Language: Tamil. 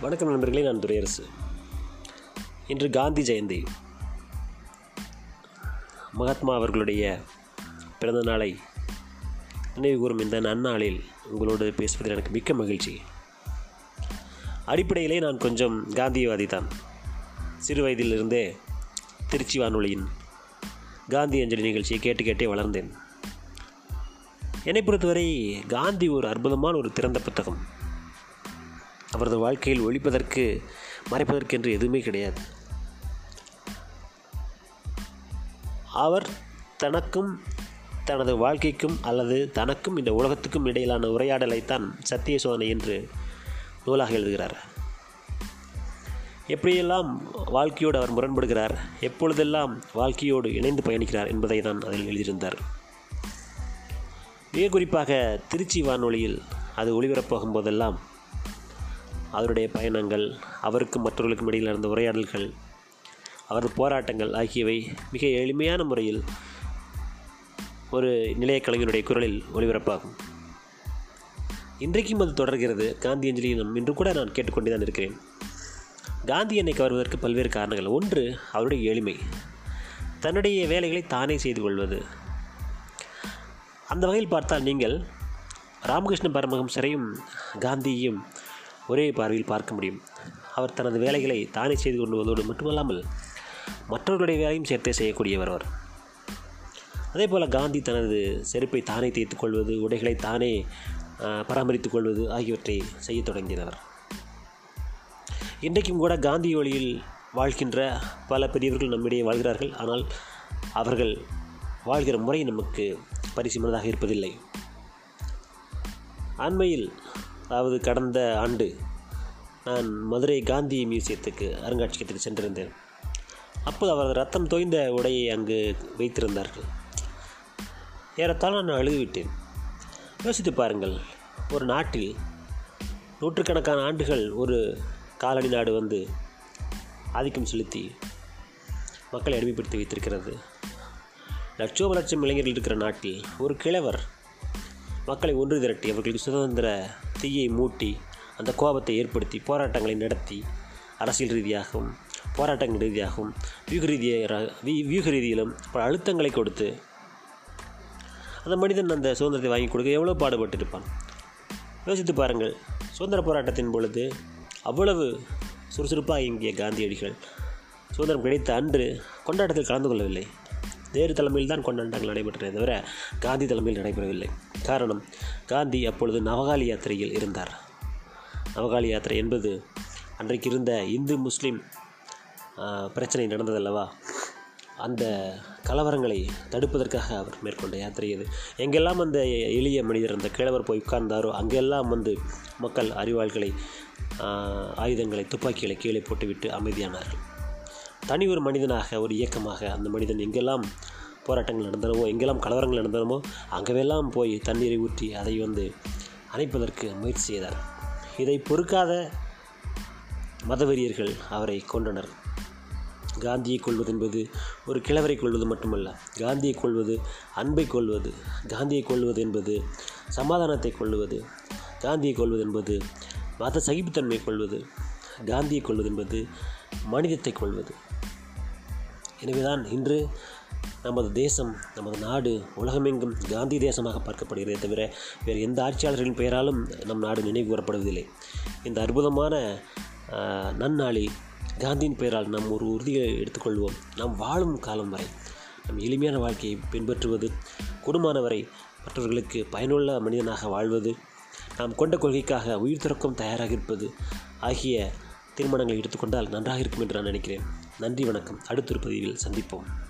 வணக்கம் நண்பர்களே நான் துரையரசு. இன்று காந்தி ஜெயந்தி. மகாத்மா அவர்களுடைய பிறந்த நாளை நினைவு கூறும் இந்த நன்னாளில் உங்களோடு பேசுவதில் எனக்கு மிக்க மகிழ்ச்சி. அடிப்படையிலே நான் கொஞ்சம் காந்தியவாதி தான். சிறு வயதிலிருந்தே திருச்சி வானொலியின் காந்தி அஞ்சலி நிகழ்ச்சியை கேட்டு கேட்டே வளர்ந்தேன். என்னை பொறுத்தவரை காந்தி ஒரு அற்புதமான ஒரு திறந்த புத்தகம். அவரது வாழ்க்கையில் ஒழிப்பதற்கு மறைப்பதற்கு என்று எதுவுமே கிடையாது. அவர் தனக்கும் தனது வாழ்க்கைக்கும் அல்லது தனக்கும் இந்த உலகத்துக்கும் இடையிலான உரையாடலைத்தான் சத்திய சோதனை என்று நூலாக எழுதுகிறார். எப்படியெல்லாம் வாழ்க்கையோடு அவர் முரண்படுகிறார் எப்பொழுதெல்லாம் வாழ்க்கையோடு இணைந்து பயணிக்கிறார் என்பதை தான் அதில் எழுதியிருந்தார். மிக குறிப்பாக திருச்சி வானொலியில் அது ஒளிபரப்பாகும் போதெல்லாம் அவருடைய பயணங்கள் அவருக்கு மற்றவர்களுக்கும் இடையில் நடந்த உரையாடல்கள் அவரது போராட்டங்கள் ஆகியவை மிக எளிமையான முறையில் ஒரு நிலைய கலைஞருடைய குரலில் ஒளிபரப்பாகும் இன்றைக்கும் அது தொடர்கிறது. காந்தி அஞ்சலி இன்று கூட நான் கேட்டுக்கொண்டே தான் இருக்கிறேன். காந்தி என்னை கவர்வதற்கு பல்வேறு காரணங்கள். ஒன்று அவருடைய எளிமை. தன்னுடைய வேலைகளை தானே செய்து கொள்வது. அந்த வகையில் பார்த்தால் நீங்கள் ராமகிருஷ்ண பரமஹம்சரையும் காந்தியையும் ஒரே பார்வையில் பார்க்க முடியும். அவர் தனது வேலைகளை தானே செய்து கொள்வதோடு மட்டுமல்லாமல் மற்றவர்களுடைய வேலையும் சேர்த்தே செய்யக்கூடியவர் அவர். அதே போல் காந்தி தனது செருப்பை தானே தேய்த்து கொள்வது உடைகளை தானே பராமரித்துக் கொள்வது ஆகியவற்றை செய்ய தொடங்கியவர். இன்றைக்கும் கூட காந்தி வழியில் வாழ்கின்ற பல பெரியவர்கள் நம்மிடையே வாழ்கிறார்கள். ஆனால் அவர்கள் வாழ்கிற முறை நமக்கு பரிசுமனதாக இருப்பதில்லை. அண்மையில் அதாவது கடந்த ஆண்டு நான் மதுரை காந்தி மியூசியத்துக்கு அருங்காட்சியகத்துக்கு சென்றிருந்தேன். அப்போது அவரது ரத்தம் தோய்ந்த உடையை அங்கு வைத்திருந்தார்கள். ஏறத்தாழ நான் அழுதுவிட்டேன். யோசித்து பாருங்கள் ஒரு நாட்டில் நூற்றுக்கணக்கான ஆண்டுகள் ஒரு காலனி நாடு வந்து ஆதிக்கம் செலுத்தி மக்களை அடிமைப்படுத்தி வைத்திருக்கிறது. லட்சோப லட்சம் இளைஞர்கள் இருக்கிற நாட்டில் ஒரு கிழவர் மக்களை ஒன்று திரட்டி அவர்களுக்கு சுதந்திர தீயை மூட்டி அந்த கோபத்தை ஏற்படுத்தி போராட்டங்களை நடத்தி அரசியல் ரீதியாகவும் போராட்டங்கள் ரீதியாகவும் வியூக ரீதியாக வியூக ரீதியிலும் பல அழுத்தங்களை கொடுத்து அந்த மனிதன் அந்த சுதந்திரத்தை வாங்கி கொடுக்க எவ்வளோ பாடுபட்டிருப்பான்? யோசித்து பாருங்கள். சுதந்திர போராட்டத்தின் பொழுது அவ்வளவு சுறுசுறுப்பாக இயங்கிய காந்தியடிகள் சுதந்திரம் கிடைத்த அன்று கொண்டாட்டத்தில் கலந்து கொள்ளவில்லை. வேறு தலைமையில் தான் கொண்டாட்டங்கள் நடைபெற்றதை தவிர காந்தி தலைமையில் நடைபெறவில்லை. காரணம் காந்தி அப்பொழுது நவகாலி யாத்திரையில் இருந்தார். நவகாலி யாத்திரை என்பது அன்றைக்கு இருந்த இந்து முஸ்லீம் பிரச்சனை நடந்ததல்லவா? அந்த கலவரங்களை தடுப்பதற்காக அவர் மேற்கொண்ட யாத்திரை இது. எங்கெல்லாம் அந்த எளிய மனிதர் அந்த கிழவர் போய் உட்கார்ந்தாரோ அங்கெல்லாம் வந்து மக்கள் அறிவாள்களை ஆயுதங்களை துப்பாக்கிகளை கீழே போட்டுவிட்டு அமைதியானார்கள். தனி ஒரு மனிதனாக ஒரு இயக்கமாக அந்த மனிதன் எங்கெல்லாம் போராட்டங்கள் நடந்தனமோ எங்கெல்லாம் கலவரங்கள் நடந்தனமோ அங்கெல்லாம் போய் தண்ணீரை ஊற்றி அதை வந்து அணைப்பதற்கு முயற்சி செய்தார். இதை பொறுக்காத மதவெறியர்கள் அவரை கொண்டனர் காந்தியை கொள்வது என்பது ஒரு கிழவரை கொள்வது மட்டுமல்ல காந்தியை கொள்வது அன்பை கொள்வது காந்தியை கொள்வது என்பது சமாதானத்தை கொள்வது காந்தியை கொள்வது என்பது மத சகிப்புத்தன்மை கொள்வது காந்தியை கொள்வது என்பது மனிதத்தை கொள்வது எனவேதான் இன்று நமது தேசம் நமது நாடு உலகமெங்கும் காந்தி தேசமாக பார்க்கப்படுகிறதே தவிர வேறு எந்த ஆட்சியாளர்களின் பெயராலும் நம் நாடு நினைவு கூறப்படுவதில்லை இந்த அற்புதமான நன்னாளில் காந்தியின் பெயரால் நாம் ஒரு உறுதியை எடுத்துக்கொள்வோம். நாம் வாழும் காலம் வரை நம் எளிமையான வாழ்க்கையை பின்பற்றுவது குடும்பமானவரை மற்றவர்களுக்கு பயனுள்ள மனிதனாக வாழ்வது நாம் கொண்ட கொள்கைக்காக உயிர் துறக்கும் தயாராக இருப்பது ஆகிய தீர்மானங்களை எடுத்துக்கொண்டால் நன்றாக இருக்கும் என்று நான் நினைக்கிறேன். நன்றி வணக்கம். அடுத்த ஒரு பதிவில் சந்திப்போம்.